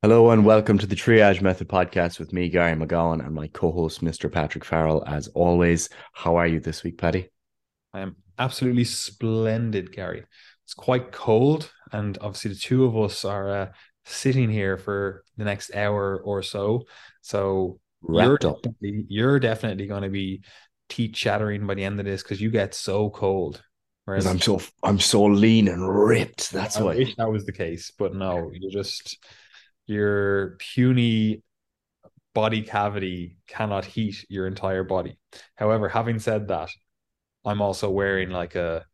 Hello and welcome to the Triage Method podcast with me, Gary McGowan, and my co-host, Mr. Patrick Farrell. As always, how are you this week, Paddy? I am absolutely splendid, Gary. It's quite cold, and obviously the two of us are uh, sitting here for the next hour or so. So you're definitely, you're definitely going to be teeth chattering by the end of this because you get so cold. Whereas I'm so I'm so lean and ripped. That's I why. wish that was the case, but no, you're just your puny body cavity cannot heat your entire body. However, having said that, I'm also wearing like a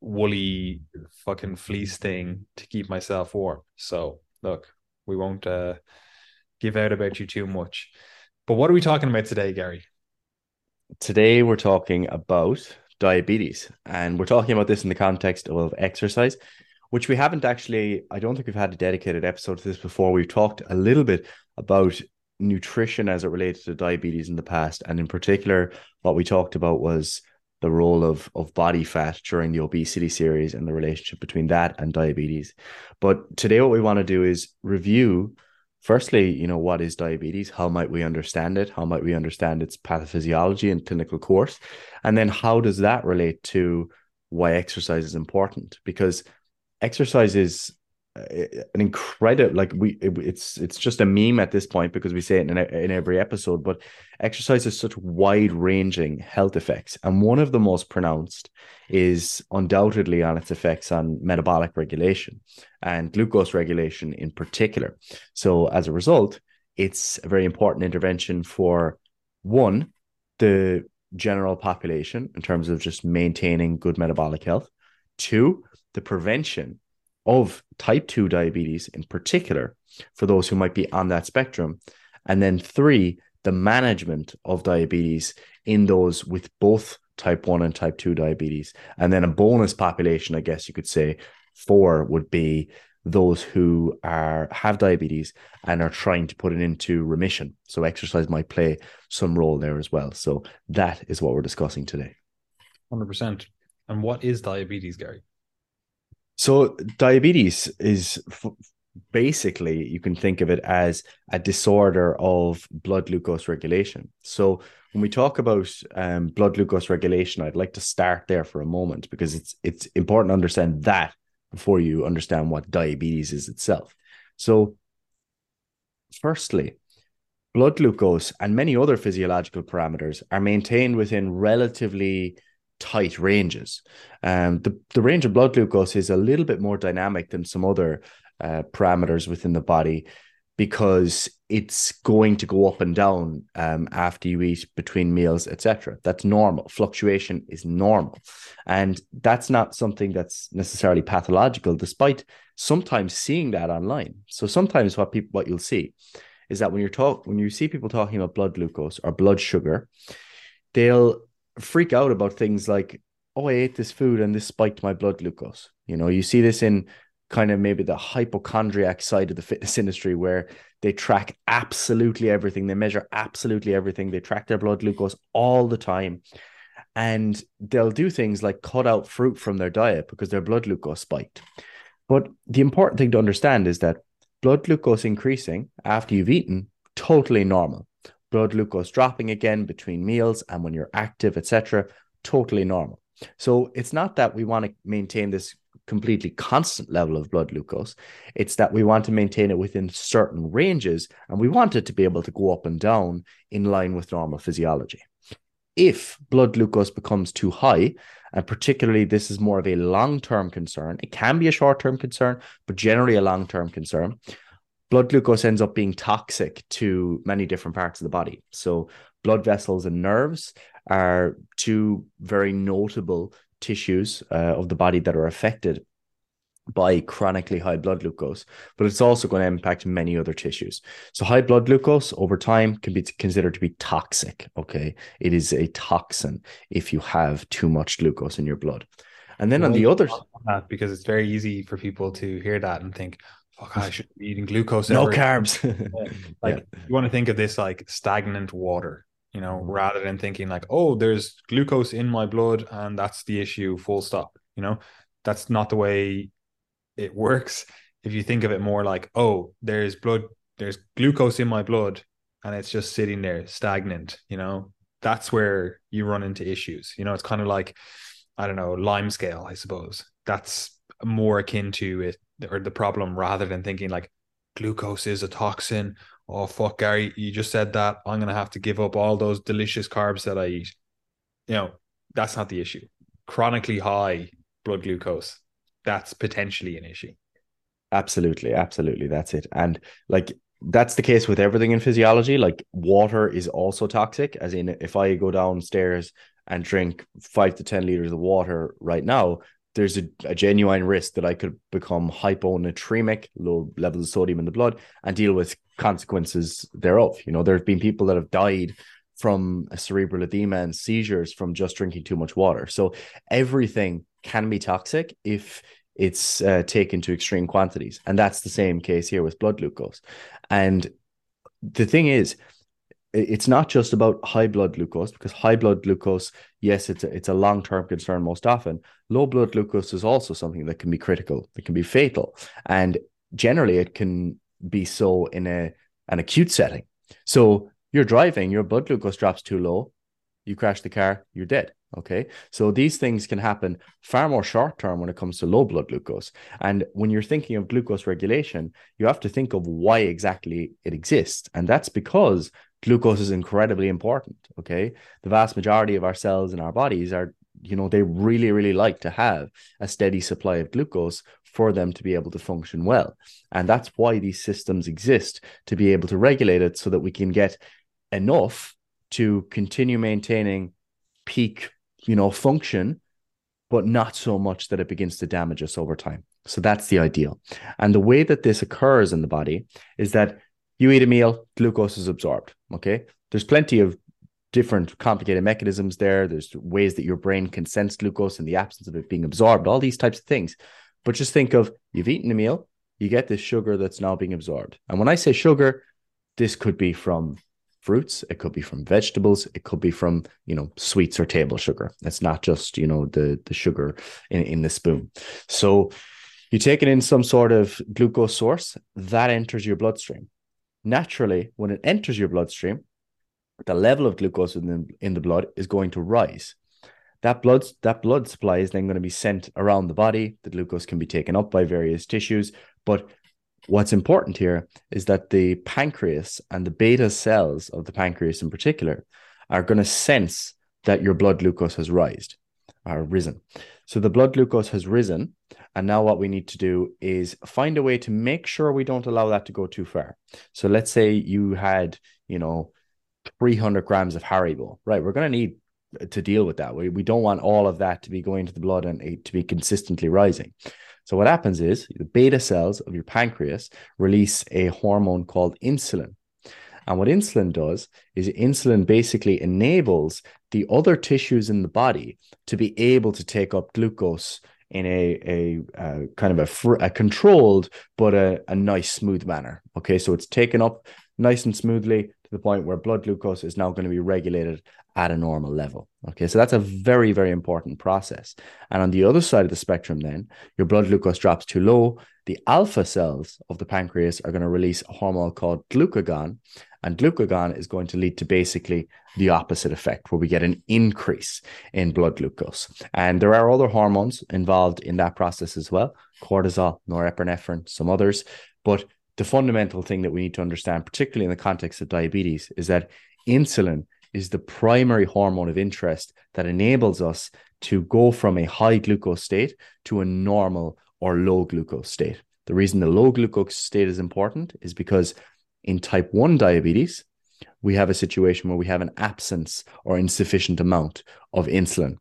woolly fucking fleece thing to keep myself warm. So look, we won't uh, give out about you too much. But what are we talking about today, Gary? Today we're talking about diabetes, and we're talking about this in the context of exercise which we haven't actually, I don't think we've had a dedicated episode to this before. We've talked a little bit about nutrition as it relates to diabetes in the past. And in particular, what we talked about was the role of, of body fat during the obesity series and the relationship between that and diabetes. But today, what we want to do is review firstly, you know, what is diabetes? How might we understand it? How might we understand its pathophysiology and clinical course? And then how does that relate to why exercise is important? Because exercise is uh, an incredible like we it, it's it's just a meme at this point because we say it in, in every episode but exercise has such wide ranging health effects and one of the most pronounced is undoubtedly on its effects on metabolic regulation and glucose regulation in particular. So as a result it's a very important intervention for one the general population in terms of just maintaining good metabolic health two the prevention of type 2 diabetes in particular for those who might be on that spectrum. And then three, the management of diabetes in those with both type 1 and type 2 diabetes. And then a bonus population, I guess you could say, four would be those who are have diabetes and are trying to put it into remission. So exercise might play some role there as well. So that is what we're discussing today. 100%. And what is diabetes, Gary? So diabetes is f- basically you can think of it as a disorder of blood glucose regulation. So when we talk about um, blood glucose regulation, I'd like to start there for a moment because it's it's important to understand that before you understand what diabetes is itself. So, firstly, blood glucose and many other physiological parameters are maintained within relatively tight ranges. Um, the, the range of blood glucose is a little bit more dynamic than some other uh, parameters within the body because it's going to go up and down um, after you eat between meals etc that's normal. Fluctuation is normal. And that's not something that's necessarily pathological despite sometimes seeing that online. So sometimes what people what you'll see is that when you're talk when you see people talking about blood glucose or blood sugar they'll freak out about things like, oh, I ate this food and this spiked my blood glucose. You know, you see this in kind of maybe the hypochondriac side of the fitness industry where they track absolutely everything, they measure absolutely everything, they track their blood glucose all the time. And they'll do things like cut out fruit from their diet because their blood glucose spiked. But the important thing to understand is that blood glucose increasing after you've eaten, totally normal blood glucose dropping again between meals and when you're active, etc. Totally normal. So it's not that we want to maintain this completely constant level of blood glucose. It's that we want to maintain it within certain ranges and we want it to be able to go up and down in line with normal physiology. If blood glucose becomes too high, and particularly this is more of a long term concern, it can be a short term concern, but generally a long term concern blood glucose ends up being toxic to many different parts of the body. So, blood vessels and nerves are two very notable tissues uh, of the body that are affected by chronically high blood glucose, but it's also going to impact many other tissues. So, high blood glucose over time can be considered to be toxic. Okay. It is a toxin if you have too much glucose in your blood. And then well, on the other side, because it's very easy for people to hear that and think, fuck, I should be eating glucose. No carbs. like yeah. you want to think of this like stagnant water, you know, mm-hmm. rather than thinking like, oh, there's glucose in my blood and that's the issue, full stop. You know, that's not the way it works. if you think of it more like, oh, there's blood, there's glucose in my blood, and it's just sitting there stagnant, you know, that's where you run into issues. You know, it's kind of like, I don't know, lime scale, I suppose. That's more akin to it or the problem rather than thinking like glucose is a toxin. Oh fuck, Gary, you just said that. I'm gonna have to give up all those delicious carbs that I eat. You know, that's not the issue. Chronically high blood glucose, that's potentially an issue. Absolutely, absolutely. That's it. And like that's the case with everything in physiology. Like water is also toxic, as in if I go downstairs and drink five to 10 liters of water right now, there's a, a, genuine risk that I could become hyponatremic, low levels of sodium in the blood, and deal with consequences thereof. You know, there have been people that have died from cerebral edema and seizures from just drinking too much water. So everything can be toxic if it's uh, taken to extreme quantities. And that's the same case here with blood glucose. And the thing is, it's not just about high blood glucose because high blood glucose, yes, it's a, it's a long term concern most often. Low blood glucose is also something that can be critical, that can be fatal, and generally it can be so in a an acute setting. So you're driving, your blood glucose drops too low, you crash the car, you're dead. Okay. So these things can happen far more short term when it comes to low blood glucose. And when you're thinking of glucose regulation, you have to think of why exactly it exists. And that's because glucose is incredibly important. Okay. The vast majority of our cells in our bodies are, you know, they really, really like to have a steady supply of glucose for them to be able to function well. And that's why these systems exist to be able to regulate it so that we can get enough to continue maintaining peak you know, function, but not so much that it begins to damage us over time. So that's the ideal. And the way that this occurs in the body is that you eat a meal, glucose is absorbed. Okay. There's plenty of different complicated mechanisms there. There's ways that your brain can sense glucose in the absence of it being absorbed, all these types of things. But just think of you've eaten a meal, you get this sugar that's now being absorbed. And when I say sugar, this could be from fruits it could be from vegetables it could be from you know sweets or table sugar it's not just you know the the sugar in, in the spoon so you take it in some sort of glucose source that enters your bloodstream naturally when it enters your bloodstream the level of glucose in the, in the blood is going to rise. That blood that blood supply is then going to be sent around the body. The glucose can be taken up by various tissues. But What's important here is that the pancreas and the beta cells of the pancreas in particular are going to sense that your blood glucose has or risen. So the blood glucose has risen. And now what we need to do is find a way to make sure we don't allow that to go too far. So let's say you had, you know, 300 grams of Haribo, right? We're going to need to deal with that. We, we don't want all of that to be going to the blood and to be consistently rising. So what happens is the beta cells of your pancreas release a hormone called insulin. And what insulin does is insulin basically enables the other tissues in the body to be able to take up glucose in a, a, a kind of a, fr- a controlled but a, a nice smooth manner. Okay, so it's taken up nice and smoothly to the point where blood glucose is now going to be regulated at a normal level. Okay, so that's a very, very important process. And on the other side of the spectrum, then your blood glucose drops too low. The alpha cells of the pancreas are going to release a hormone called glucagon. And glucagon is going to lead to basically the opposite effect, where we get an increase in blood glucose. And there are other hormones involved in that process as well cortisol, norepinephrine, some others. But the fundamental thing that we need to understand, particularly in the context of diabetes, is that insulin is the primary hormone of interest that enables us to go from a high glucose state to a normal or low glucose state. The reason the low glucose state is important is because in type 1 diabetes, we have a situation where we have an absence or insufficient amount of insulin.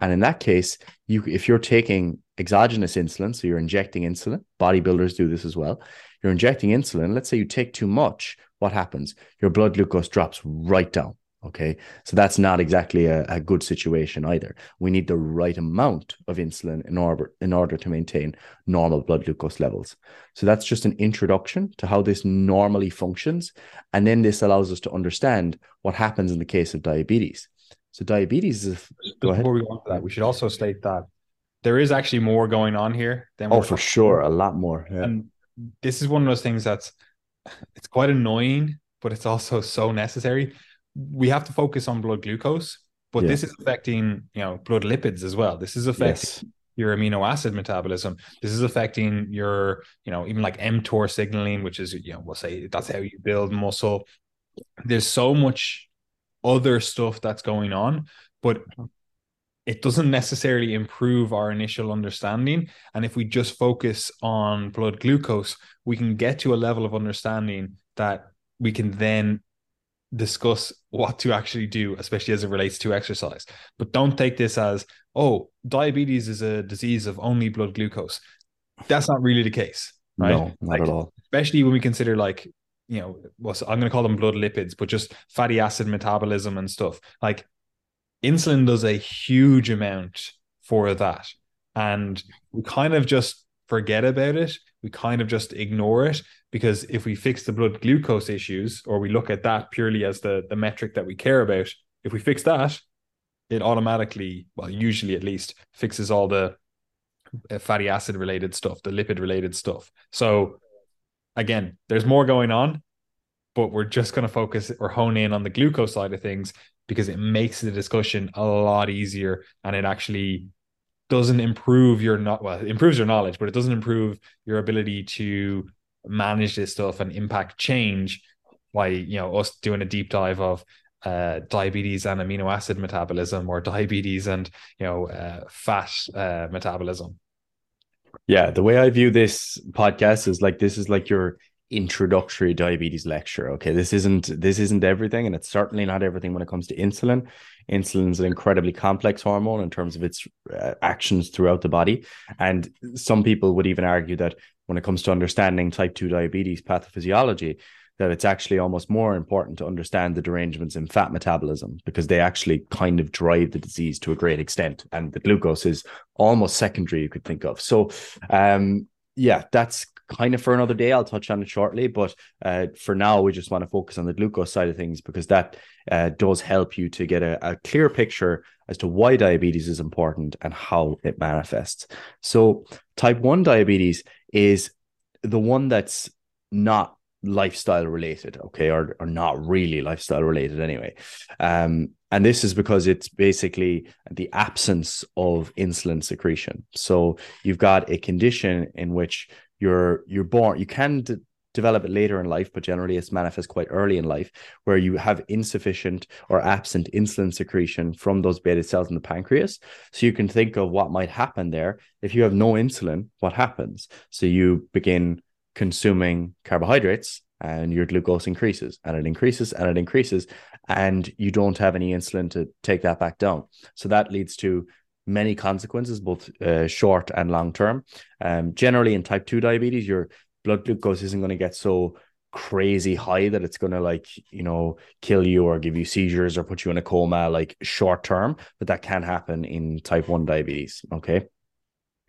And in that case, you if you're taking exogenous insulin, so you're injecting insulin, bodybuilders do this as well. You're injecting insulin, let's say you take too much, what happens? Your blood glucose drops right down. Okay. So that's not exactly a, a, good situation either. We need the right amount of insulin in order in order to maintain normal blood glucose levels. So that's just an introduction to how this normally functions. And then this allows us to understand what happens in the case of diabetes. So diabetes is go ahead. Before we go on to that, we should also state that there is actually more going on here than oh for sure, a lot more. Yeah. And this is one of those things that's it's quite annoying, but it's also so necessary. We have to focus on blood glucose, but yeah. this is affecting, you know, blood lipids as well. This is affecting yes. your amino acid metabolism. This is affecting your, you know, even like mTOR signaling, which is, you know, we'll say that's how you build muscle. There's so much other stuff that's going on, but it doesn't necessarily improve our initial understanding. And if we just focus on blood glucose, we can get to a level of understanding that we can then discuss what to actually do, especially as it relates to exercise. But don't take this as, oh, diabetes is a disease of only blood glucose. That's not really the case. Right? No, not like, at all. Especially when we consider like, you know, what's I'm going to call them blood lipids, but just fatty acid metabolism and stuff. Like insulin does a huge amount for that. And we kind of just forget about it. We kind of just ignore it because if we fix the blood glucose issues or we look at that purely as the, the metric that we care about, if we fix that, it automatically, well, usually at least, fixes all the uh, fatty acid related stuff, the lipid related stuff. So again, there's more going on, but we're just going to focus or hone in on the glucose side of things because it makes the discussion a lot easier and it actually doesn't improve your not well, it improves your knowledge, but it doesn't improve your ability to manage this stuff and impact change by you know us doing a deep dive of uh, diabetes and amino acid metabolism or diabetes and you know uh, fat uh, metabolism. Yeah, the way I view this podcast is like this is like your introductory diabetes lecture okay this isn't this isn't everything and it's certainly not everything when it comes to insulin insulin is an incredibly complex hormone in terms of its uh, actions throughout the body and some people would even argue that when it comes to understanding type 2 diabetes pathophysiology that it's actually almost more important to understand the derangements in fat metabolism because they actually kind of drive the disease to a great extent and the glucose is almost secondary you could think of so um yeah that's kind of for another day. I'll touch on it shortly, but uh, for now, we just want to focus on the glucose side of things because that uh, does help you to get a, a, clear picture as to why diabetes is important and how it manifests. So, type 1 diabetes is the one that's not lifestyle related, okay, or, or not really lifestyle related anyway. Um, and this is because it's basically the absence of insulin secretion. So you've got a condition in which you're you're born you can develop it later in life but generally it's manifest quite early in life where you have insufficient or absent insulin secretion from those beta cells in the pancreas. So you can think of what might happen there. If you have no insulin what happens? So you begin consuming carbohydrates and your glucose increases and it increases and it increases and you don't have any insulin to take that back down. So that leads to many consequences, both uh, short and long term. Um, generally, in type 2 diabetes, your blood glucose isn't going to get so crazy high that it's going to like you know kill you or give you seizures or put you in a coma like short term but that can happen in type 1 diabetes okay?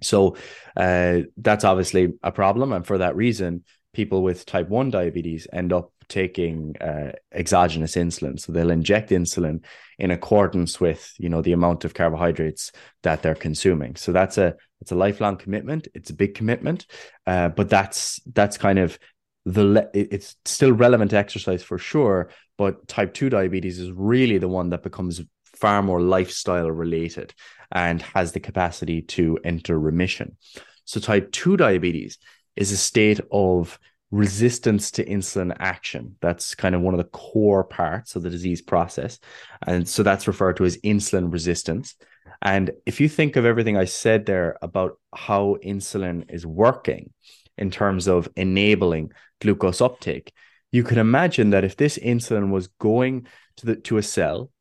So uh, that's obviously a problem and for that reason people with type 1 diabetes end up taking uh, exogenous insulin. So they'll inject insulin in accordance with you know the amount of carbohydrates that they're consuming. So that's a it's a lifelong commitment. It's a big commitment, uh, but that's that's kind of the it's still relevant exercise for sure. But type two diabetes is really the one that becomes far more lifestyle related and has the capacity to enter remission. So type 2 diabetes is a state of resistance to insulin action. That's kind of one of the core parts of the disease process. And so that's referred to as insulin resistance. And if you think of everything I said there about how insulin is working in terms of enabling glucose uptake, you can imagine that if this insulin was going to the to a cell,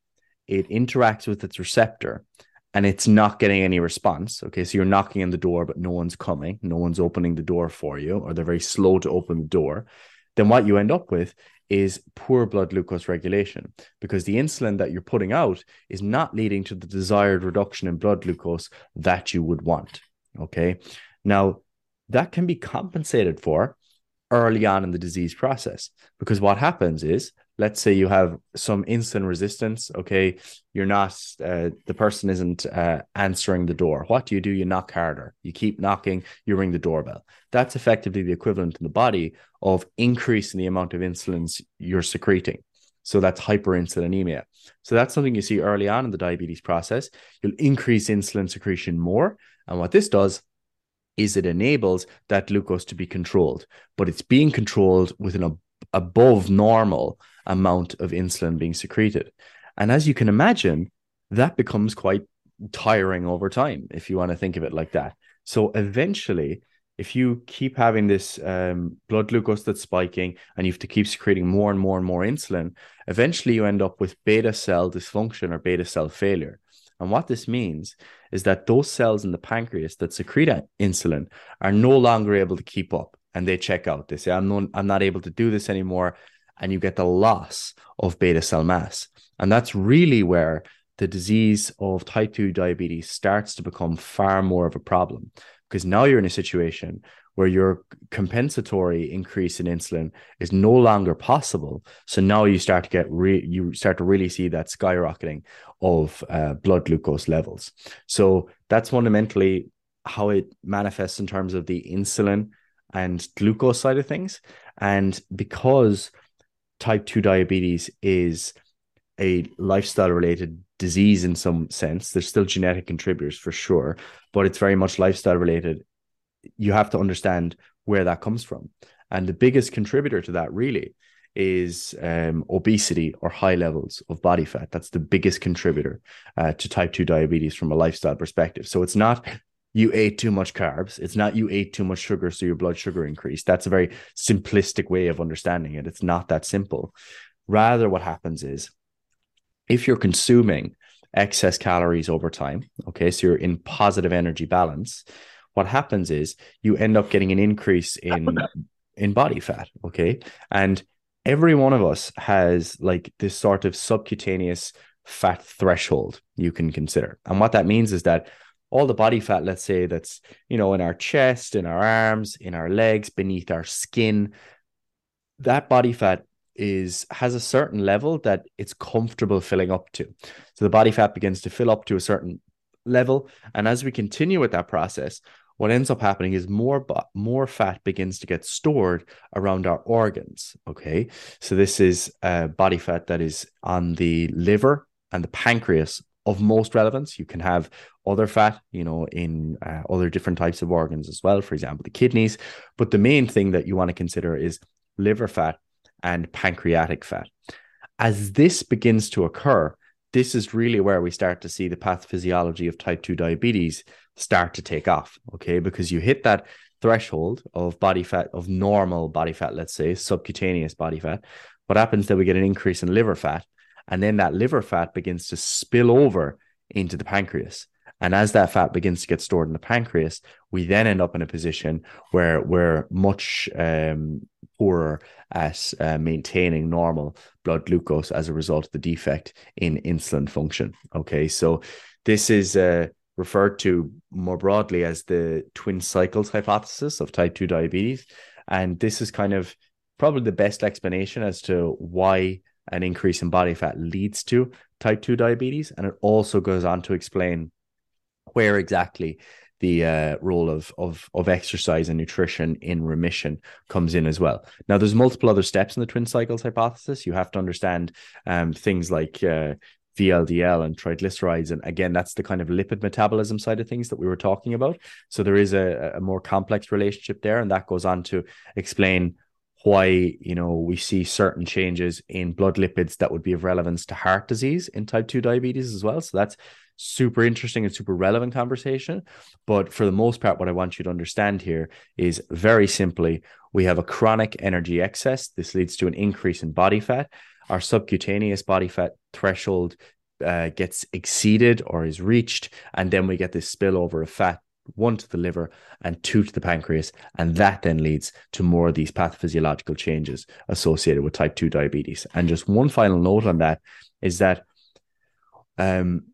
it interacts with its receptor and it's not getting any response. Okay, so you're knocking on the door, but no one's coming, no one's opening the door for you, or they're very slow to open the door. Then what you end up with is poor blood glucose regulation because the insulin that you're putting out is not leading to the desired reduction in blood glucose that you would want. Okay, now that can be compensated for early on in the disease process because what happens is let's say you have some insulin resistance okay you're not uh, the person isn't uh, answering the door. What do you do? You knock harder. You keep knocking you ring the doorbell. That's effectively the equivalent in the body of increasing the amount of insulins you're secreting. So that's hyperinsulinemia. So that's something you see early on in the diabetes process. You'll increase insulin secretion more. And what this does is it enables that glucose to be controlled, but it's being controlled with an ab- above normal amount of insulin being secreted. And as you can imagine, that becomes quite tiring over time, if you want to think of it like that. So eventually, if you keep having this um, blood glucose that's spiking and you have to keep secreting more and more and more insulin, eventually you end up with beta cell dysfunction or beta cell failure. And what this means is that those cells in the pancreas that secrete insulin are no longer able to keep up and they check out. They say, I'm, no, I'm not able to do this anymore. And you get the loss of beta cell mass. And that's really where the disease of type 2 diabetes starts to become far more of a problem because now you're in a situation where your compensatory increase in insulin is no longer possible. So now you start to get re- you start to really see that skyrocketing of uh, blood glucose levels. So that's fundamentally how it manifests in terms of the insulin and glucose side of things. And because type 2 diabetes is a lifestyle related disease in some sense, there's still genetic contributors for sure, but it's very much lifestyle related you have to understand where that comes from. And the biggest contributor to that really is um, obesity or high levels of body fat. That's the biggest contributor uh, to type 2 diabetes from a lifestyle perspective. So it's not you ate too much carbs. It's not you ate too much sugar, so your blood sugar increased. That's a very simplistic way of understanding it. It's not that simple. Rather, what happens is if you're consuming excess calories over time, okay, so you're in positive energy balance, what happens is you end up getting an increase in in body fat okay and every one of us has like this sort of subcutaneous fat threshold you can consider and what that means is that all the body fat let's say that's you know in our chest in our arms in our legs beneath our skin that body fat is has a certain level that it's comfortable filling up to. So the body fat begins to fill up to a certain level. And as we continue with that process what ends up happening is more more fat begins to get stored around our organs okay? So this is uh, body fat that is on the liver and the pancreas of most relevance you can have other fat you know in uh, other different types of organs as well for example the kidneys but the main thing that you want to consider is liver fat and pancreatic fat as this begins to occur this is really where we start to see the pathophysiology of type 2 diabetes start to take off. Okay. Because you hit that threshold of body fat, of normal body fat, let's say subcutaneous body fat. What happens that we get an increase in liver fat, and then that liver fat begins to spill over into the pancreas. And as that fat begins to get stored in the pancreas, we then end up in a position where we're much um, poorer at uh, maintaining normal blood glucose as a result of the defect in insulin function. Okay, so this is uh, referred to more broadly as the twin cycles hypothesis of type 2 diabetes. And this is kind of probably the best explanation as to why an increase in body fat leads to type 2 diabetes. And it also goes on to explain where exactly the uh, role of, of of exercise and nutrition in remission comes in as well. Now, there's multiple other steps in the twin cycles hypothesis. You have to understand um, things like uh, VLDL and triglycerides, and again, that's the kind of lipid metabolism side of things that we were talking about. So there is a, a more complex relationship there, and that goes on to explain why you know we see certain changes in blood lipids that would be of relevance to heart disease in type 2 diabetes as well so that's super interesting and super relevant conversation. But for the most part, what I want you to understand here is very simply we have a chronic energy excess. This leads to an increase in body fat. Our subcutaneous body fat threshold uh, gets exceeded or is reached. And then we get this spillover of fat one to the liver and two to the pancreas. And that then leads to more of these pathophysiological changes associated with type 2 diabetes. And just one final note on that is that um,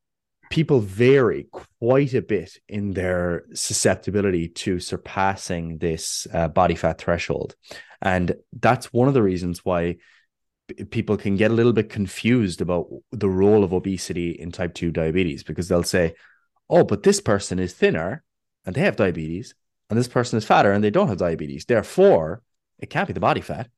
people vary quite a bit in their susceptibility to surpassing this uh, body fat threshold. And that's one of the reasons why people can get a little bit confused about the role of obesity in type 2 diabetes because they'll say, oh, but this person is thinner and they have diabetes, and this person is fatter and they don't have diabetes. Therefore, it can't be the body fat.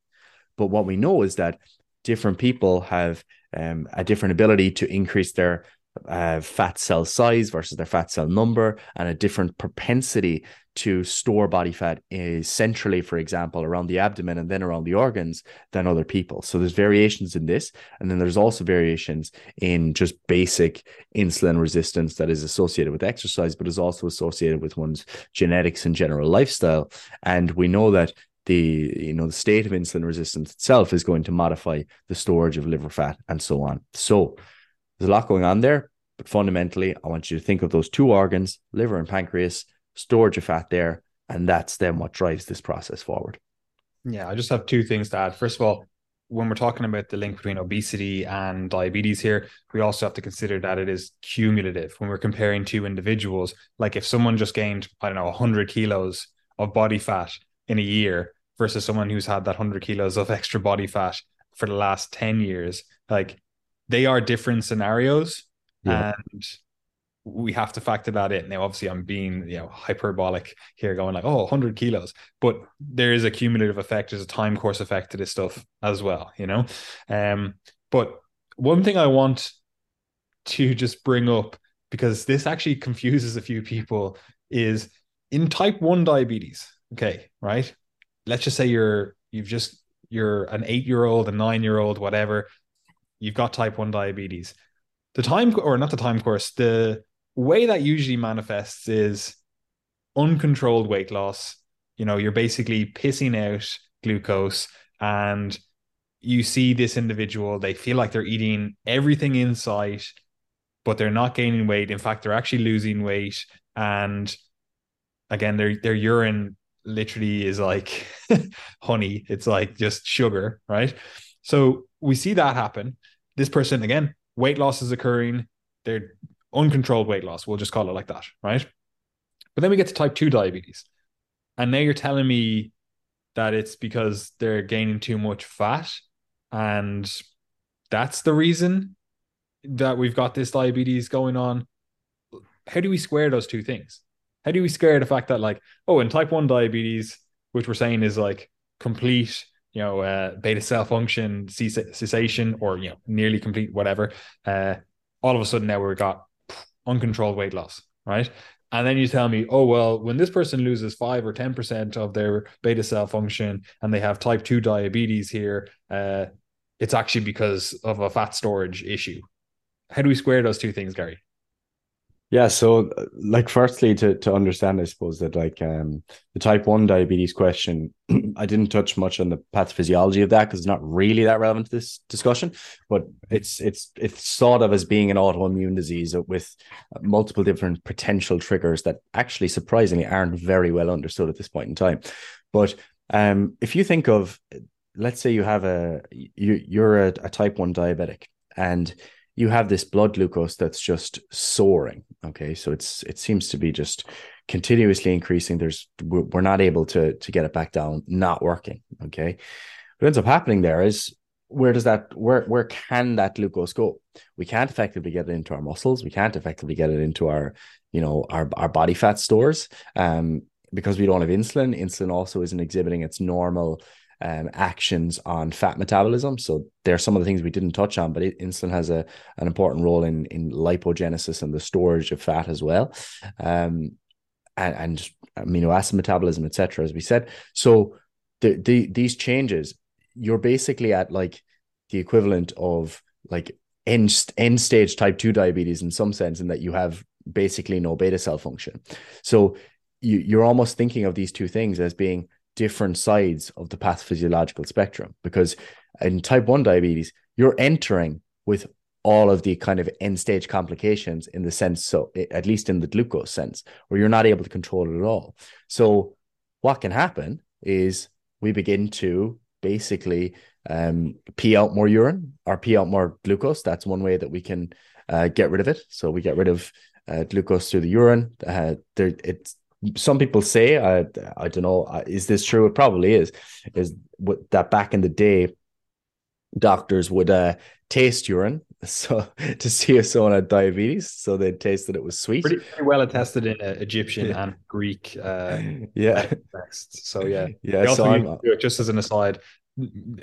But what we know is that different people have um, a different ability to increase their uh, fat cell size versus their fat cell number and a different propensity to store body fat centrally, for example, around the abdomen and then around the organs than other people. So there's variations in this. And then there's also variations in just basic insulin resistance that is associated with exercise, but is also associated with one's genetics and general lifestyle. And we know that the you know the state of insulin resistance itself is going to modify the storage of liver fat and so on. So there's a lot going on there, but fundamentally, I want you to think of those two organs, liver and pancreas, storage of fat there, and that's then what drives this process forward. Yeah, I just have two things to add. First of all, when we're talking about the link between obesity and diabetes here, we also have to consider that it is cumulative when we're comparing two individuals. Like if someone just gained, I don't know, 100 kilos of body fat in a year versus someone who's had that 100 kilos of extra body fat for the last 10 years, like they are different scenarios yeah. and we have to factor that in now obviously i'm being you know hyperbolic here going like oh 100 kilos but there is a cumulative effect there's a time course effect to this stuff as well you know um but one thing i want to just bring up because this actually confuses a few people is in type 1 diabetes okay right let's just say you're you've just you're an 8 year old a 9 year old whatever you've got type 1 diabetes. The time, or not the time course, the way that usually manifests is uncontrolled weight loss. You know, you're basically pissing out glucose and you see this individual, they feel like they're eating everything in sight, but they're not gaining weight. In fact, they're actually losing weight. And again, their their urine literally is like honey. It's like just sugar, right? So we see that happen. This person, again, weight loss is occurring. They're uncontrolled weight loss. We'll just call it like that, right? But then we get to type 2 diabetes. And now you're telling me that it's because they're gaining too much fat. And that's the reason that we've got this diabetes going on. How do we square those two things? How do we square the fact that, like, oh, in type 1 diabetes, which we're saying is like complete you know, uh, beta cell function cessation or, you know, nearly complete, whatever. Uh, all of a sudden now we've got uncontrolled weight loss, right? And then you tell me, oh, well, when this person loses five or 10% of their beta cell function and they have type 2 diabetes here, uh, it's actually because of a fat storage issue. How do we square those two things, Gary? Yeah, so like firstly to to understand, I suppose that like um the type one diabetes question, I didn't touch much on the pathophysiology of that because it's not really that relevant to this discussion, but it's it's it's thought of as being an autoimmune disease with multiple different potential triggers that actually surprisingly aren't very well understood at this point in time. But um if you think of let's say you have a you you're a, a type one diabetic and you have this blood glucose that's just soaring okay? So it's it seems to be just continuously increasing. There's we're not able to to get it back down not working okay? What ends up happening there is where does that where where can that glucose go? We can't effectively get it into our muscles. We can't effectively get it into our you know our our body fat stores um because we don't have insulin. Insulin also isn't exhibiting its normal um, actions on fat metabolism. So there are some of the things we didn't touch on, but it, insulin has a an important role in in lipogenesis and the storage of fat as well, um, and, and amino acid metabolism, etc. As we said, so the, the these changes, you're basically at like the equivalent of like end end stage type two diabetes in some sense, in that you have basically no beta cell function. So you, you're almost thinking of these two things as being different sides of the pathophysiological spectrum because in type 1 diabetes you're entering with all of the kind of end stage complications in the sense so at least in the glucose sense where you're not able to control it at all. So what can happen is we begin to basically um, pee out more urine or pee out more glucose. That's one way that we can uh, get rid of it. So we get rid of uh, glucose through the urine. Uh, there it's some people say I I don't know uh, is this true? It probably is. Is that back in the day, doctors would uh, taste urine so to see if someone had diabetes so they tasted it was sweet pretty, pretty well attested in uh, egyptian yeah. and greek uh, yeah texts so yeah yeah so just as an aside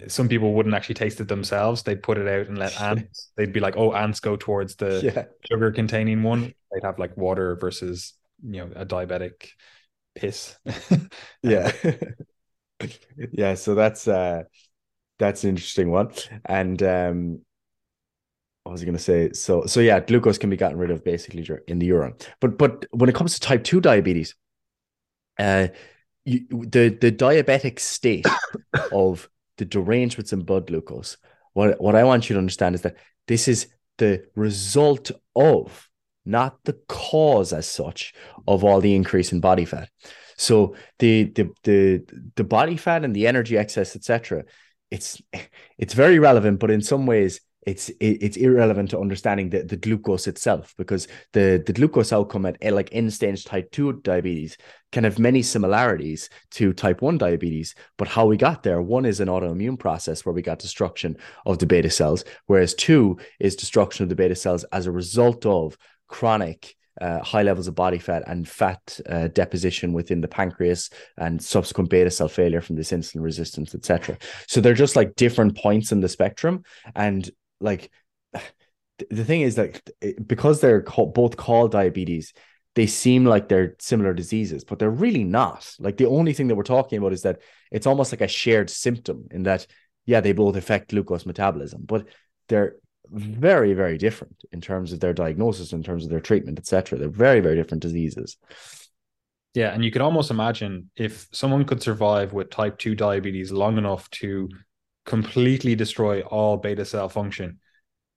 some people wouldn't actually taste it themselves they'd put it out and let ants they'd be like oh ants go towards the yeah. sugar containing one they'd have like water versus you know a diabetic piss yeah yeah so that's uh that's an interesting one and um what was I going to say? So, so yeah, glucose can be gotten rid of basically in the urine. But, but when it comes to type two diabetes, uh, you, the the diabetic state of the derangements in blood glucose. What what I want you to understand is that this is the result of, not the cause as such, of all the increase in body fat. So the the the the body fat and the energy excess, etc. It's it's very relevant, but in some ways it's it's irrelevant to understanding the, the glucose itself because the the glucose outcome at eh, like end stage type 2 diabetes can have many similarities to type 1 diabetes but how we got there one is an autoimmune process where we got destruction of the beta cells whereas two is destruction of the beta cells as a result of chronic uh, high levels of body fat and fat uh, deposition within the pancreas and subsequent beta cell failure from this insulin resistance, etc. So they're just like different points in the spectrum, and like the thing is that because they're called, both called diabetes they seem like they're similar diseases but they're really not like the only thing that we're talking about is that it's almost like a shared symptom in that yeah they both affect glucose metabolism but they're very very different in terms of their diagnosis in terms of their treatment etc they're very very different diseases yeah and you could almost imagine if someone could survive with type 2 diabetes long enough to completely destroy all beta cell function,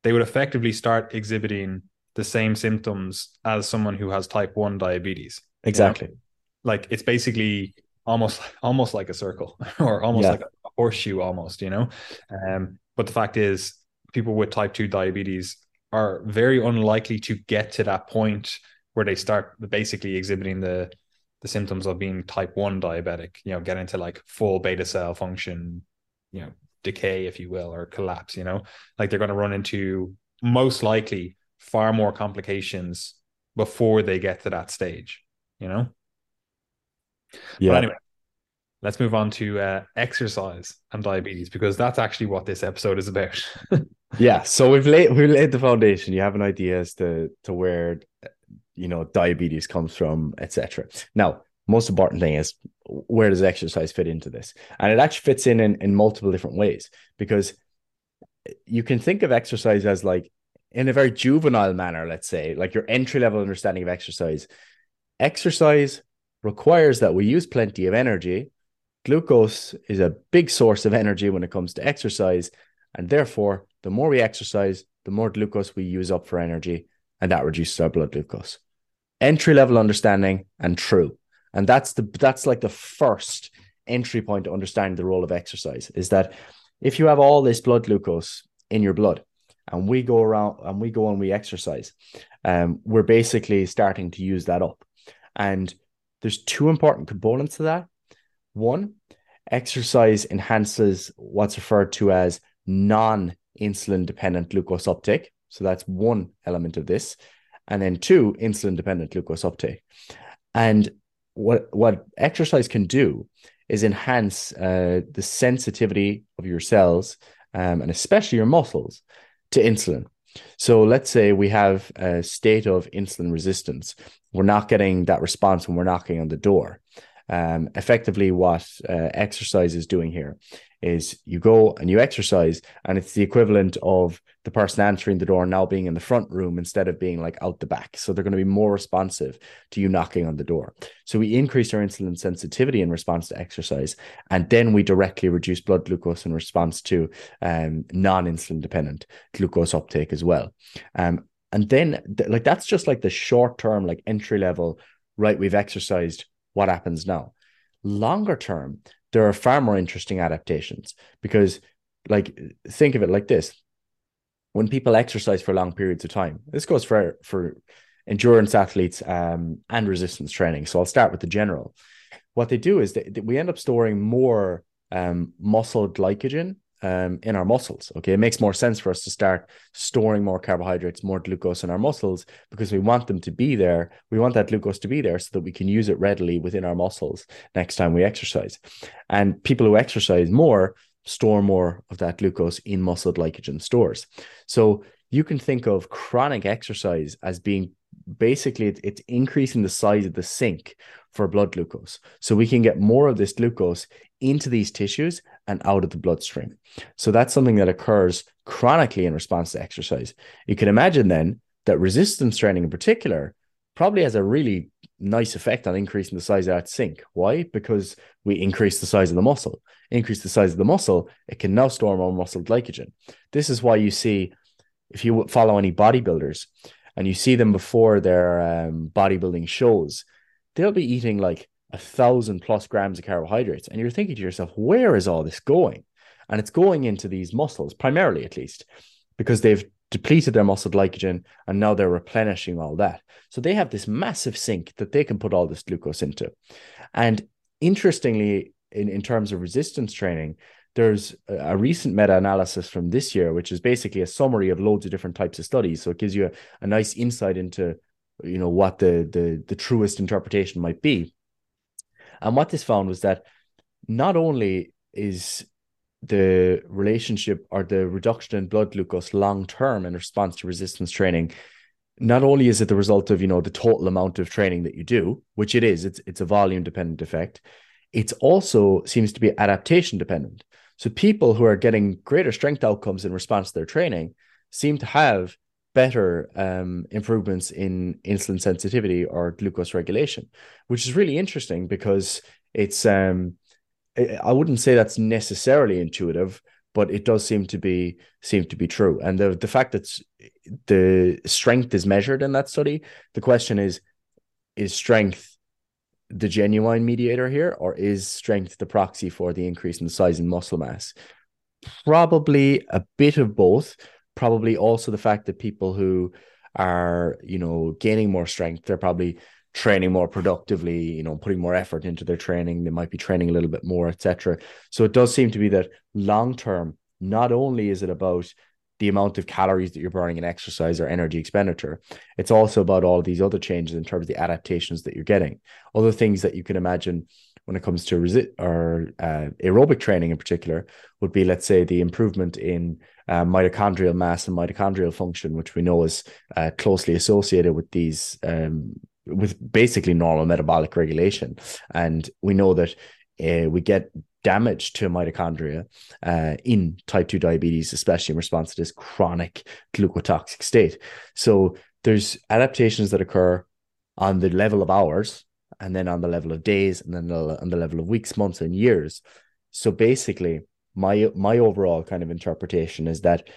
they would effectively start exhibiting the same symptoms as someone who has type 1 diabetes. Exactly. You know? Like it's basically almost almost like a circle or almost yeah. like a horseshoe almost, you know. Um, but the fact is people with type 2 diabetes are very unlikely to get to that point where they start basically exhibiting the the symptoms of being type 1 diabetic, you know, get into like full beta cell function, you know, decay, if you will, or collapse, you know, like they're going to run into most likely far more complications before they get to that stage, you know? Yeah. But anyway, let's move on to uh, exercise and diabetes because that's actually what this episode is about. yeah. So we've laid we've laid the foundation. You have an idea as to to where you know diabetes comes from, etc. Now, most important thing is where does exercise fit into this? And it actually fits in, in in multiple different ways because you can think of exercise as like in a very juvenile manner, let's say, like your entry level understanding of exercise. Exercise requires that we use plenty of energy. Glucose is a big source of energy when it comes to exercise. And therefore, the more we exercise, the more glucose we use up for energy, and that reduces our blood glucose. Entry level understanding and true. And that's the that's like the first entry point to understanding the role of exercise is that if you have all this blood glucose in your blood and we go around and we go and we exercise um, we're basically starting to use that up. And there's two important components to that. One exercise enhances what's referred to as non-insulin dependent glucose uptake so that's one element of this and then two insulin dependent glucose uptake and what what exercise can do is enhance uh, the sensitivity of your cells um, and especially your muscles to insulin. So let's say we have a state of insulin resistance. We're not getting that response when we're knocking on the door. Um, effectively, what uh, exercise is doing here is you go and you exercise, and it's the equivalent of the person answering the door now being in the front room instead of being like out the back. So they're going to be more responsive to you knocking on the door. So we increase our insulin sensitivity in response to exercise, and then we directly reduce blood glucose in response to um, non-insulin dependent glucose uptake as well. Um, and then like that's just like the short term, like entry level. Right, we've exercised. What happens now? Longer term, there are far more interesting adaptations because like think of it like this. When people exercise for long periods of time this goes for for endurance athletes um, and resistance training. So i'll start with the general. What they do is that we end up storing more um, muscle glycogen um, in our muscles. Okay, it makes more sense for us to start storing more carbohydrates, more glucose in our muscles because we want them to be there. We want that glucose to be there so that we can use it readily within our muscles next time we exercise. And people who exercise more store more of that glucose in muscle glycogen stores. So you can think of chronic exercise as being basically it's increasing the size of the sink for blood glucose. So we can get more of this glucose into these tissues and out of the bloodstream. So that's something that occurs chronically in response to exercise. You can imagine then that resistance training in particular probably has a really nice effect on increasing the size of that sink. Why? Because we increase the size of the muscle. Increase the size of the muscle, it can now store more muscle glycogen. This is why you see, if you follow any bodybuilders and you see them before their um, bodybuilding shows, they'll be eating like a thousand plus grams of carbohydrates. And you're thinking to yourself, where is all this going? And it's going into these muscles, primarily at least, because they've depleted their muscle glycogen and now they're replenishing all that. So they have this massive sink that they can put all this glucose into. And interestingly, in, in terms of resistance training, there's a recent meta-analysis from this year, which is basically a summary of loads of different types of studies. So it gives you a, a nice insight into, you know, what the, the the truest interpretation might be. And what this found was that not only is the relationship or the reduction in blood glucose long term in response to resistance training not only is it the result of you know the total amount of training that you do which it is it's it's a volume dependent effect it's also seems to be adaptation dependent so people who are getting greater strength outcomes in response to their training seem to have better um, improvements in insulin sensitivity or glucose regulation which is really interesting because it's um I wouldn't say that's necessarily intuitive, but it does seem to be seem to be true. And the the fact that the strength is measured in that study, the question is, is strength the genuine mediator here, or is strength the proxy for the increase in size and muscle mass? Probably a bit of both. Probably also the fact that people who are, you know, gaining more strength, they're probably training more productively, you know, putting more effort into their training. They might be training a little bit more, etc. So it does seem to be that long term, not only is it about the amount of calories that you're burning in exercise or energy expenditure, it's also about all these other changes in terms of the adaptations that you're getting. Other things that you can imagine when it comes to resist or uh, aerobic training in particular would be, let's say, the improvement in uh, mitochondrial mass and mitochondrial function, which we know is uh, closely associated with these um, with basically normal metabolic regulation. And we know that uh, we get damage to mitochondria uh, in type 2 diabetes, especially in response to this chronic glucotoxic state. So there's adaptations that occur on the level of hours and then on the level of days and then on the level of weeks, months, and years. So basically, my my overall kind of interpretation is that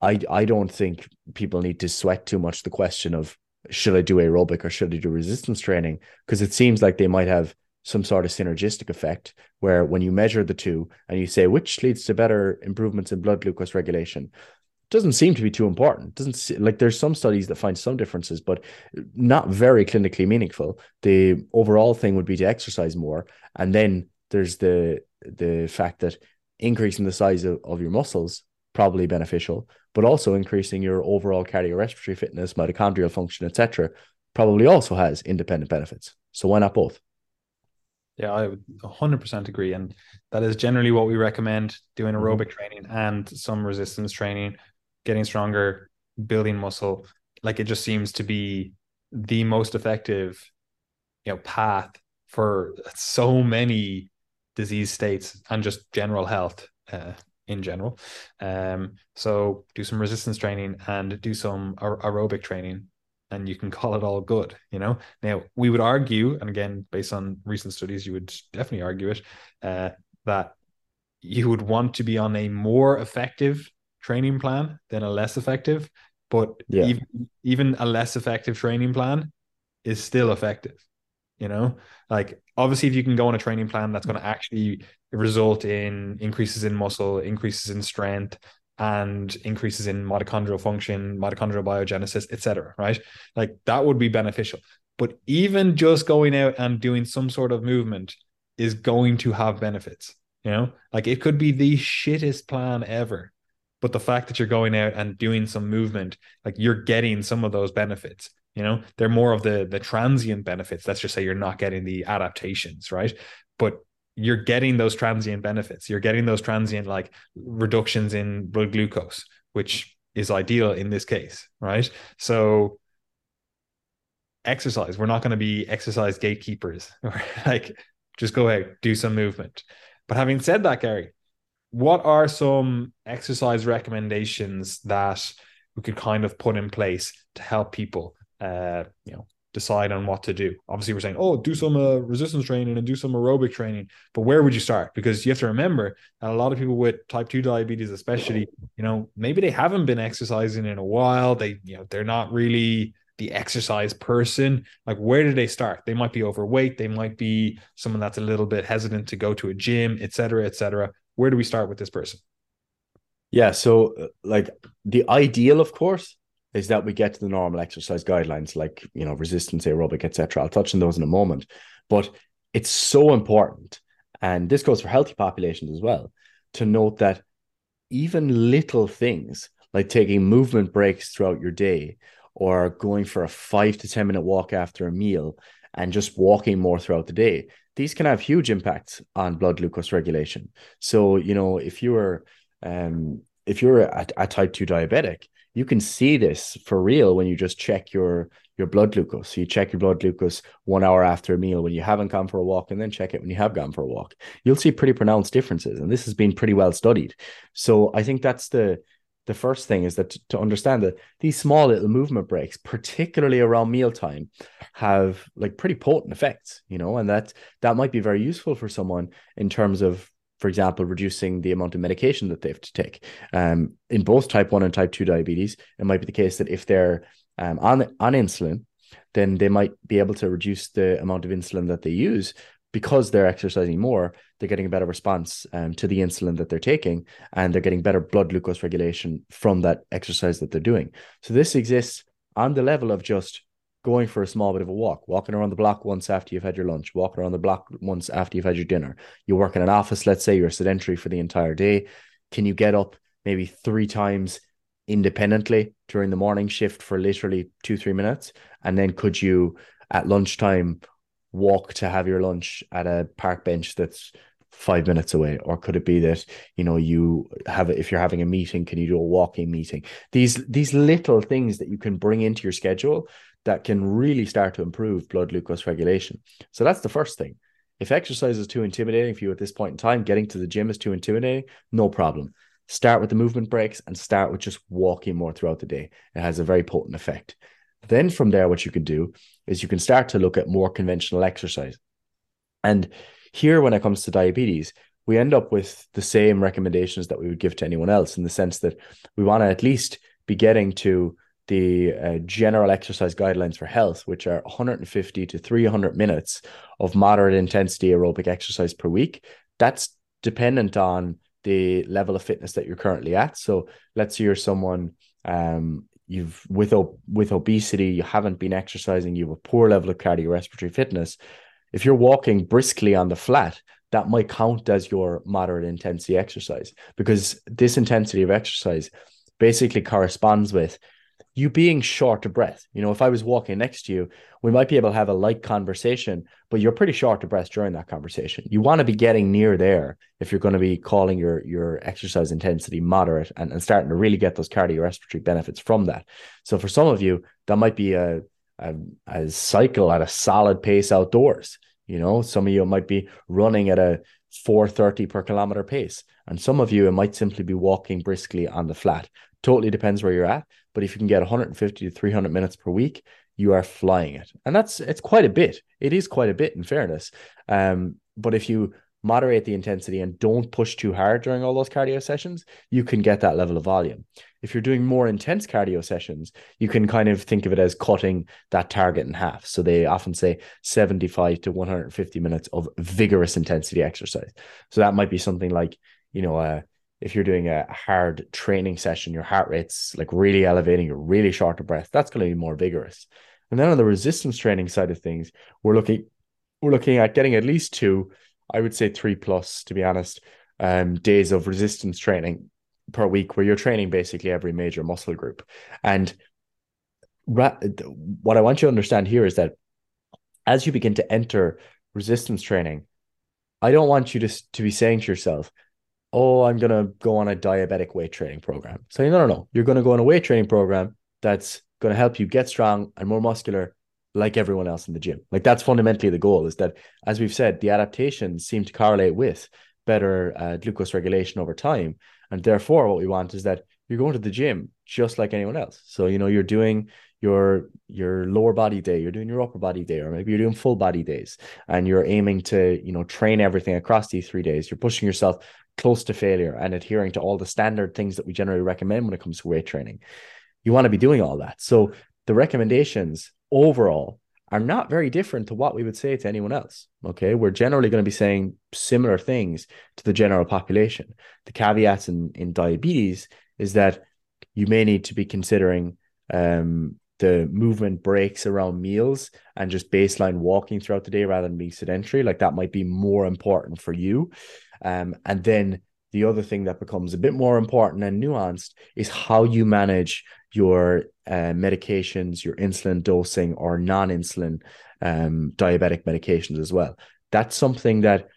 I I don't think people need to sweat too much the question of should I do aerobic or should I do resistance training? Because it seems like they might have some sort of synergistic effect where when you measure the two and you say which leads to better improvements in blood glucose regulation, doesn't seem to be too important. Doesn't see, like there's some studies that find some differences, but not very clinically meaningful. The overall thing would be to exercise more, and then there's the the fact that increasing the size of, of your muscles probably beneficial, but also increasing your overall cardiorespiratory fitness, mitochondrial function, etc., probably also has independent benefits. So why not both? Yeah, I would 100% agree. And that is generally what we recommend doing mm-hmm. aerobic mm-hmm. training and some resistance training, getting stronger, building muscle. Like it just seems to be the most effective, you know, path for so many disease states and just general health. Uh, in general. Um, so do some resistance training and do some aerobic training, and you can call it all good. You know. Now we would argue, and again, based on recent studies, you would definitely argue it uh, that you would want to be on a more effective training plan than a less effective. But yeah. even even a less effective training plan is still effective. You know, like obviously, if you can go on a training plan that's going to actually result in increases in muscle, increases in strength, and increases in mitochondrial function, mitochondrial biogenesis, etc. Right? Like that would be beneficial. But even just going out and doing some sort of movement is going to have benefits. You know, like it could be the shittest plan ever. But the fact that you're going out and doing some movement, like you're getting some of those benefits. You know, they're more of the the transient benefits. Let's just say you're not getting the adaptations, right? But you're getting those transient benefits. You're getting those transient like reductions in blood glucose, which is ideal in this case, right? So exercise. We're not going to be exercise gatekeepers. like just go out, do some movement. But having said that, Gary, what are some exercise recommendations that we could kind of put in place to help people uh, you know, decide on what to do. Obviously, we're saying, oh, do some uh, resistance training and do some aerobic training. But where would you start? Because you have to remember that a lot of people with type 2 diabetes, especially, you know, maybe they haven't been exercising in a while. They, you know, they're not really the exercise person. Like, where do they start? They might be overweight. They might be someone that's a little bit hesitant to go to a gym, et cetera, et cetera. Where do we start with this person? Yeah. So, uh, like, the ideal, of course, is that we get to the normal exercise guidelines like you know resistance aerobic etc i'll touch on those in a moment but it's so important and this goes for healthy populations as well to note that even little things like taking movement breaks throughout your day or going for a five to 10 minute walk after a meal and just walking more throughout the day, these can have huge impacts on blood glucose regulation. So, you know, if you're, um, if you're a, a type 2 diabetic, you can see this for real when you just check your your blood glucose. So you check your blood glucose one hour after a meal when you haven't gone for a walk, and then check it when you have gone for a walk. You'll see pretty pronounced differences, and this has been pretty well studied. So I think that's the the first thing is that to, to understand that these small little movement breaks, particularly around mealtime, have like pretty potent effects, you know, and that that might be very useful for someone in terms of for example, reducing the amount of medication that they have to take. Um, in both type 1 and type 2 diabetes, it might be the case that if they're um, on, on insulin, then they might be able to reduce the amount of insulin that they use because they're exercising more. They're getting a better response um, to the insulin that they're taking, and they're getting better blood glucose regulation from that exercise that they're doing. So, this exists on the level of just going for a small bit of a walk, walking around the block once after you've had your lunch, walking around the block once after you've had your dinner. You work in an office, let's say you're sedentary for the entire day. Can you get up maybe three times independently during the morning shift for literally two, three minutes? And then could you at lunchtime walk to have your lunch at a park bench that's five minutes away or could it be that you know you have if you're having a meeting can you do a walking meeting these these little things that you can bring into your schedule that can really start to improve blood glucose regulation. So that's the first thing. If exercise is too intimidating for you at this point in time, getting to the gym is too intimidating, no problem. Start with the movement breaks and start with just walking more throughout the day. It has a very potent effect. Then from there, what you can do is you can start to look at more conventional exercise. And here, when it comes to diabetes, we end up with the same recommendations that we would give to anyone else in the sense that we want to at least be getting to the uh, general exercise guidelines for health, which are 150 to 300 minutes of moderate intensity aerobic exercise per week. That's dependent on the level of fitness that you're currently at. So let's say you're someone um, you've with with obesity, you haven't been exercising, you have a poor level of cardiorespiratory fitness. If you're walking briskly on the flat, that might count as your moderate intensity exercise because this intensity of exercise basically corresponds with you being short of breath. You know, if I was walking next to you, we might be able to have a light conversation, but you're pretty short of breath during that conversation. You want to be getting near there if you're going to be calling your your exercise intensity moderate and, and starting to really get those cardiorespiratory benefits from that. So for some of you, that might be a, a, a cycle at a solid pace outdoors. You know, some of you might be running at a 430 per kilometer pace. And some of you, it might simply be walking briskly on the flat. Totally depends where you're at. But if you can get 150 to 300 minutes per week, you are flying it. And that's, it's quite a bit. It is quite a bit in fairness. Um, but if you moderate the intensity and don't push too hard during all those cardio sessions, you can get that level of volume. If you're doing more intense cardio sessions, you can kind of think of it as cutting that target in half. So they often say 75 to 150 minutes of vigorous intensity exercise. So that might be something like, you know, uh, if you're doing a hard training session, your heart rate's like really elevating, you're really short of breath, that's going to be more vigorous. And then on the resistance training side of things, we're looking we're looking at getting at least two, I would say three plus, to be honest, um, days of resistance training per week, where you're training basically every major muscle group. And ra- what I want you to understand here is that as you begin to enter resistance training, I don't want you to, to be saying to yourself, oh, I'm going to go on a diabetic weight training program. So, no, no, no. You're going to go on a weight training program that's going to help you get strong and more muscular like everyone else in the gym. Like that's fundamentally the goal is that, as we've said, the adaptations seem to correlate with better uh, glucose regulation over time. And therefore, what we want is that you're going to the gym just like anyone else. So, you know, you're doing your your lower body day, you're doing your upper body day, or maybe you're doing full body days, and you're aiming to, you know, train everything across these three days. You're pushing yourself close to failure and adhering to all the standard things that we generally recommend when it comes to weight training. You want to be doing all that. So the recommendations overall are not very different to what we would say to anyone else. Okay. We're generally going to be saying similar things to the general population. The caveats in, in diabetes is that you may need to be considering um, the movement breaks around meals and just baseline walking throughout the day rather than being sedentary. Like that might be more important for you. Um, and then the other thing that becomes a bit more important and nuanced is how you manage your uh, medications, your insulin dosing, or non insulin um, diabetic medications as well. That's something that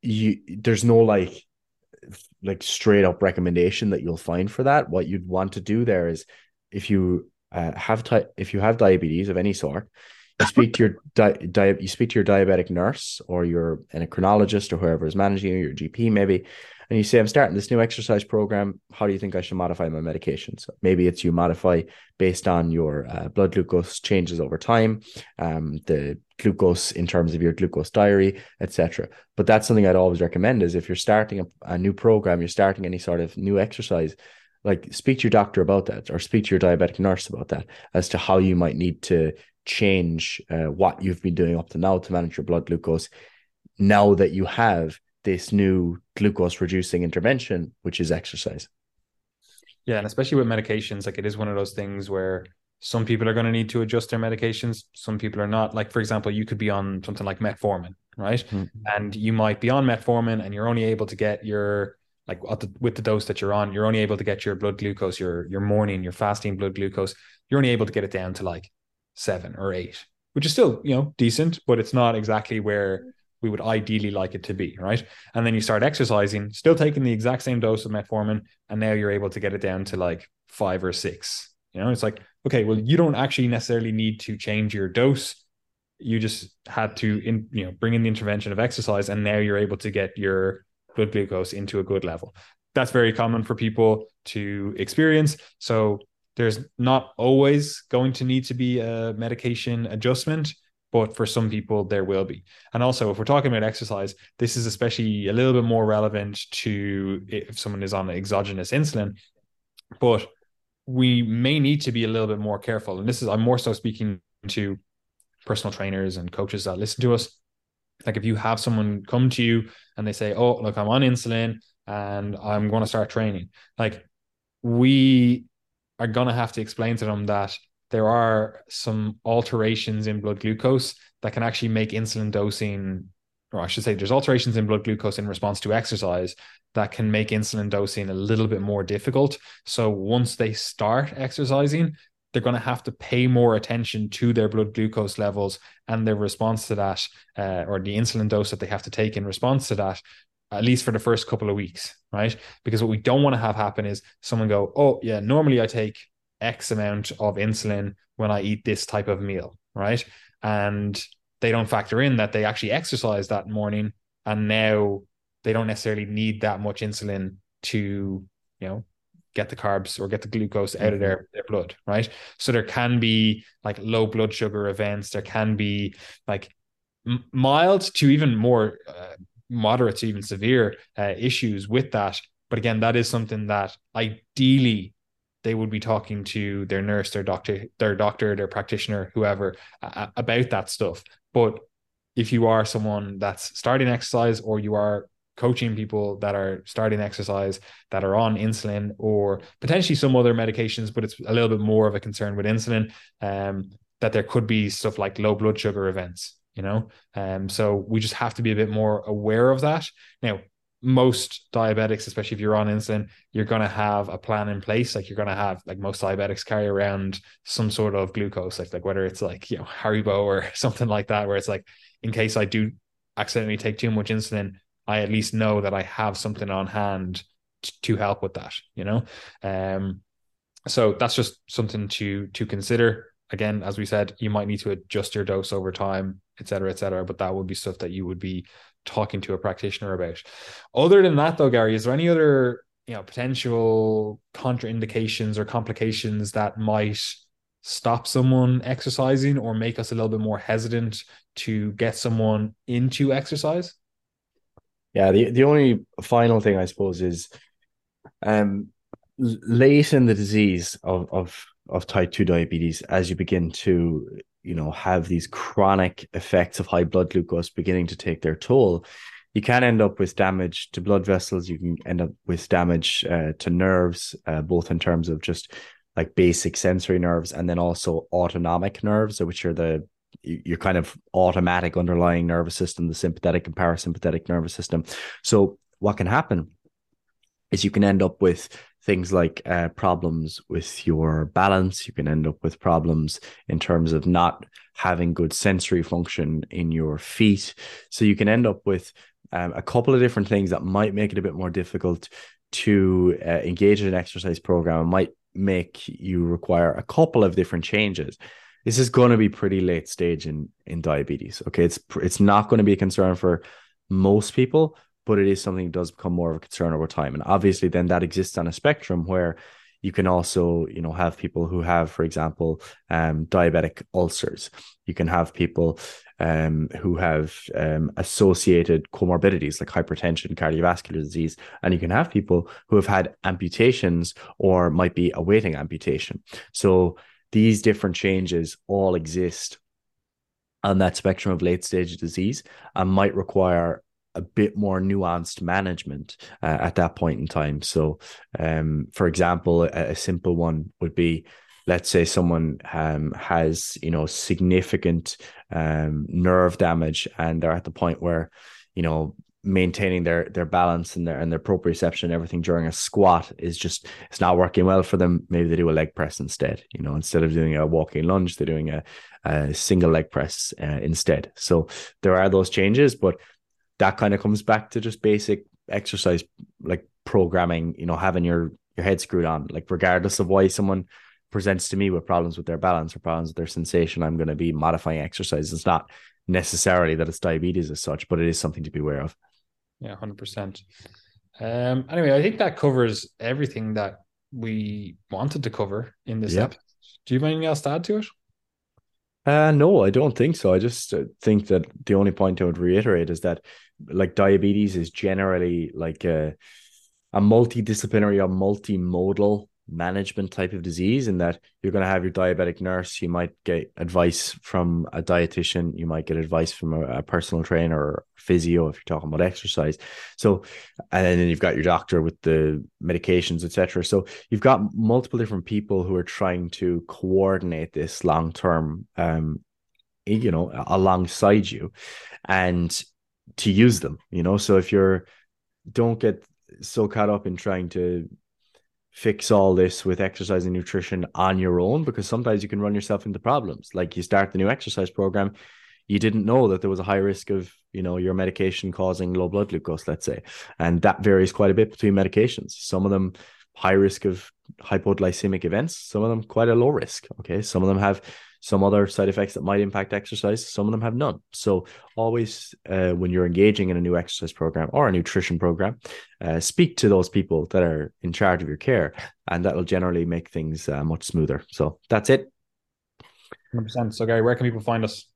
you there's no like like straight up recommendation that you'll find for that. What you'd want to do there is if you uh, have di- if you have diabetes of any sort, you speak to your di-, di- you speak to your diabetic nurse or your endocrinologist or whoever is managing you, your GP maybe, and you say, I'm starting this new exercise program. How do you think I should modify my medications? Maybe it's you modify based on your uh, blood glucose changes over time, um, the glucose in terms of your glucose diary, etc. But that's something I'd always recommend is if you're starting a, a new program, you're starting any sort of new exercise, like speak to your doctor about that or speak to your diabetic nurse about that as to how you might need to change uh, what you've been doing up to now to manage your blood glucose now that you have this new glucose reducing intervention, which is exercise. Yeah, and especially with medications, like it is one of those things where some people are going to need to adjust their medications, some people are not. Like, for example, you could be on something like metformin, right? Mm-hmm. And you might be on metformin and you're only able to get your like the, with the dose that you're on, you're only able to get your blood glucose, your your morning, your fasting blood glucose, you're only able to get it down to like seven or eight, which is still, you know, decent, but it's not exactly where we would ideally like it to be, right? And then you start exercising, still taking the exact same dose of metformin, and now you're able to get it down to like five or six. You know, it's like, okay, well, you don't actually necessarily need to change your dose. You just had to, in, you know, bring in the intervention of exercise, and now you're able to get your blood glucose into a good level. That's very common for people to experience. So there's not always going to need to be a medication adjustment but for some people there will be and also if we're talking about exercise this is especially a little bit more relevant to if someone is on exogenous insulin but we may need to be a little bit more careful and this is i'm more so speaking to personal trainers and coaches that listen to us like if you have someone come to you and they say oh look i'm on insulin and i'm going to start training like we are going to have to explain to them that there are some alterations in blood glucose that can actually make insulin dosing or I should say there's alterations in blood glucose in response to exercise that can make insulin dosing a little bit more difficult. So once they start exercising, they're going to have to pay more attention to their blood glucose levels and their response to that, uh, or the insulin dose that they have to take in response to that, at least for the first couple of weeks, right? Because what we don't want to have happen is someone go, oh, yeah, normally I take X amount of insulin when I eat this type of meal, right? And they don't factor in that they actually exercise that morning and now they don't necessarily need that much insulin to, you know, get the carbs or get the glucose out of their, mm-hmm. their blood, right? So there can be like low blood sugar events. There can be like mild to even more uh, moderate to even severe uh, issues with that. But again, that is something that ideally they would be talking to their nurse, their doctor, their doctor, their practitioner, whoever uh, about that stuff. But if you are someone that's starting exercise or you are coaching people that are starting exercise that are on insulin or potentially some other medications, but it's a little bit more of a concern with insulin, um, that there could be stuff like low blood sugar events, you know? Um so we just have to be a bit more aware of that. Now most diabetics especially if you're on insulin you're going to have a plan in place. Like you're going to have like most diabetics carry around some sort of glucose like like whether it's like you know haribo or something like that where it's like in case i do accidentally take too much insulin i at least know that i have something on hand t- to help with that you know um so that's just something to to consider again, as we said, you might need to adjust your dose over time, et cetera, et cetera. But that would be stuff that you would be talking to a practitioner about. Other than that, though, Gary, is there any other you know potential contraindications or complications that might stop someone exercising or make us a little bit more hesitant to get someone into exercise? Yeah, the, the only final thing I suppose is um late in the disease of of of type 2 diabetes as you begin to you know have these chronic effects of high blood glucose beginning to take their toll you can end up with damage to blood vessels. You can end up with damage uh, to nerves uh, both in terms of just like basic sensory nerves and then also autonomic nerves which are the your kind of automatic underlying nervous system the sympathetic and parasympathetic nervous system so what can happen is you can end up with things like uh, problems with your balance. You can end up with problems in terms of not having good sensory function in your feet. So you can end up with um, a couple of different things that might make it a bit more difficult to uh, engage in an exercise program. It might make you require a couple of different changes. This is going to be pretty late stage in in diabetes. Okay, it's it's not going to be a concern for most people, but it is something that does become more of a concern over time. And obviously, then that exists on a spectrum where you can also, you know, have people who have, for example, um, diabetic ulcers. You can have people um, who have um, associated comorbidities like hypertension, cardiovascular disease, and you can have people who have had amputations or might be awaiting amputation. So these different changes all exist on that spectrum of late stage disease and might require a bit more nuanced management uh, at that point in time. So, um, for example, a, a, simple one would be, let's say someone um, has you know significant um, nerve damage, and they're at the point where you know maintaining their their balance and their and their proprioception and everything during a squat is just it's not working well for them. Maybe they do a leg press instead you know instead of doing a walking lunge they're doing a, a single leg press uh, instead. So there are those changes but that kind of comes back to just basic exercise like programming you know having your your head screwed on. Like regardless of why someone presents to me with problems with their balance or problems with their sensation i'm going to be modifying exercise it's not necessarily that it's diabetes as such but it is something to be aware of yeah 100% um anyway i think that covers everything that we wanted to cover in this yep. episode do you have anything else to add to it uh, no, I don't think so. I just uh, think that the only point I would reiterate is that like diabetes is generally like a, a multidisciplinary or multimodal management type of disease in that you're going to have your diabetic nurse you might get advice from a dietitian you might get advice from a, a, personal trainer or physio if you're talking about exercise. So and then you've got your doctor with the medications etc so you've got multiple different people who are trying to coordinate this long term um you know alongside you and to use them you know? So if you're don't get so caught up in trying to fix all this with exercise and nutrition on your own because sometimes you can run yourself into problems. Like you start the new exercise program, you didn't know that there was a high risk of you know your medication causing low blood glucose, let's say, and that varies quite a bit between medications. Some of them high risk of hypoglycemic events, some of them quite a low risk. Okay, some of them have some other side effects that might impact exercise. Some of them have none. So always, uh, when you're engaging in a new exercise program or a nutrition program, uh, speak to those people that are in charge of your care, and that will generally make things uh, much smoother. So that's it. 100%. So Gary, where can people find us?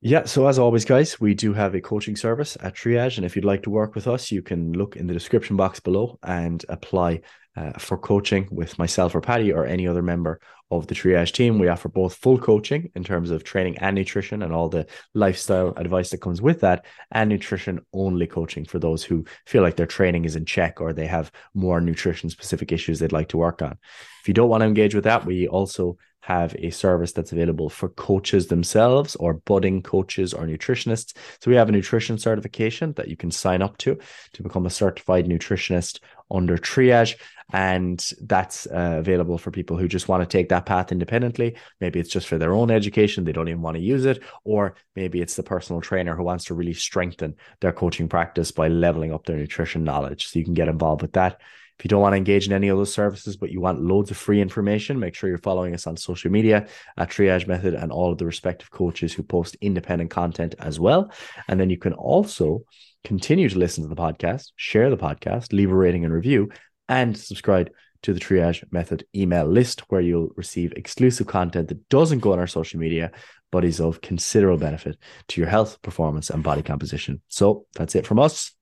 Yeah, so as always, guys, we do have a coaching service at Triage. And if you'd like to work with us, you can look in the description box below and apply uh, for coaching with myself or Patty or any other member of the Triage team. We offer both full coaching in terms of training and nutrition and all the lifestyle advice that comes with that, and nutrition only coaching for those who feel like their training is in check or they have more nutrition specific issues they'd like to work on. If you don't want to engage with that, we also have a service that's available for coaches themselves or budding coaches or nutritionists. So we have a nutrition certification that you can sign up to to become a certified nutritionist under triage. And that's uh, available for people who just want to take that path independently. Maybe it's just for their own education, they don't even want to use it. Or maybe it's the personal trainer who wants to really strengthen their coaching practice by leveling up their nutrition knowledge. So you can get involved with that. If you don't want to engage in any of those services, but you want loads of free information, make sure you're following us on social media at Triage Method and all of the respective coaches who post independent content as well. And then you can also continue to listen to the podcast, share the podcast, leave a rating and review, and subscribe to the Triage Method email list where you'll receive exclusive content that doesn't go on our social media, but is of considerable benefit to your health, performance, and body composition. So that's it from us.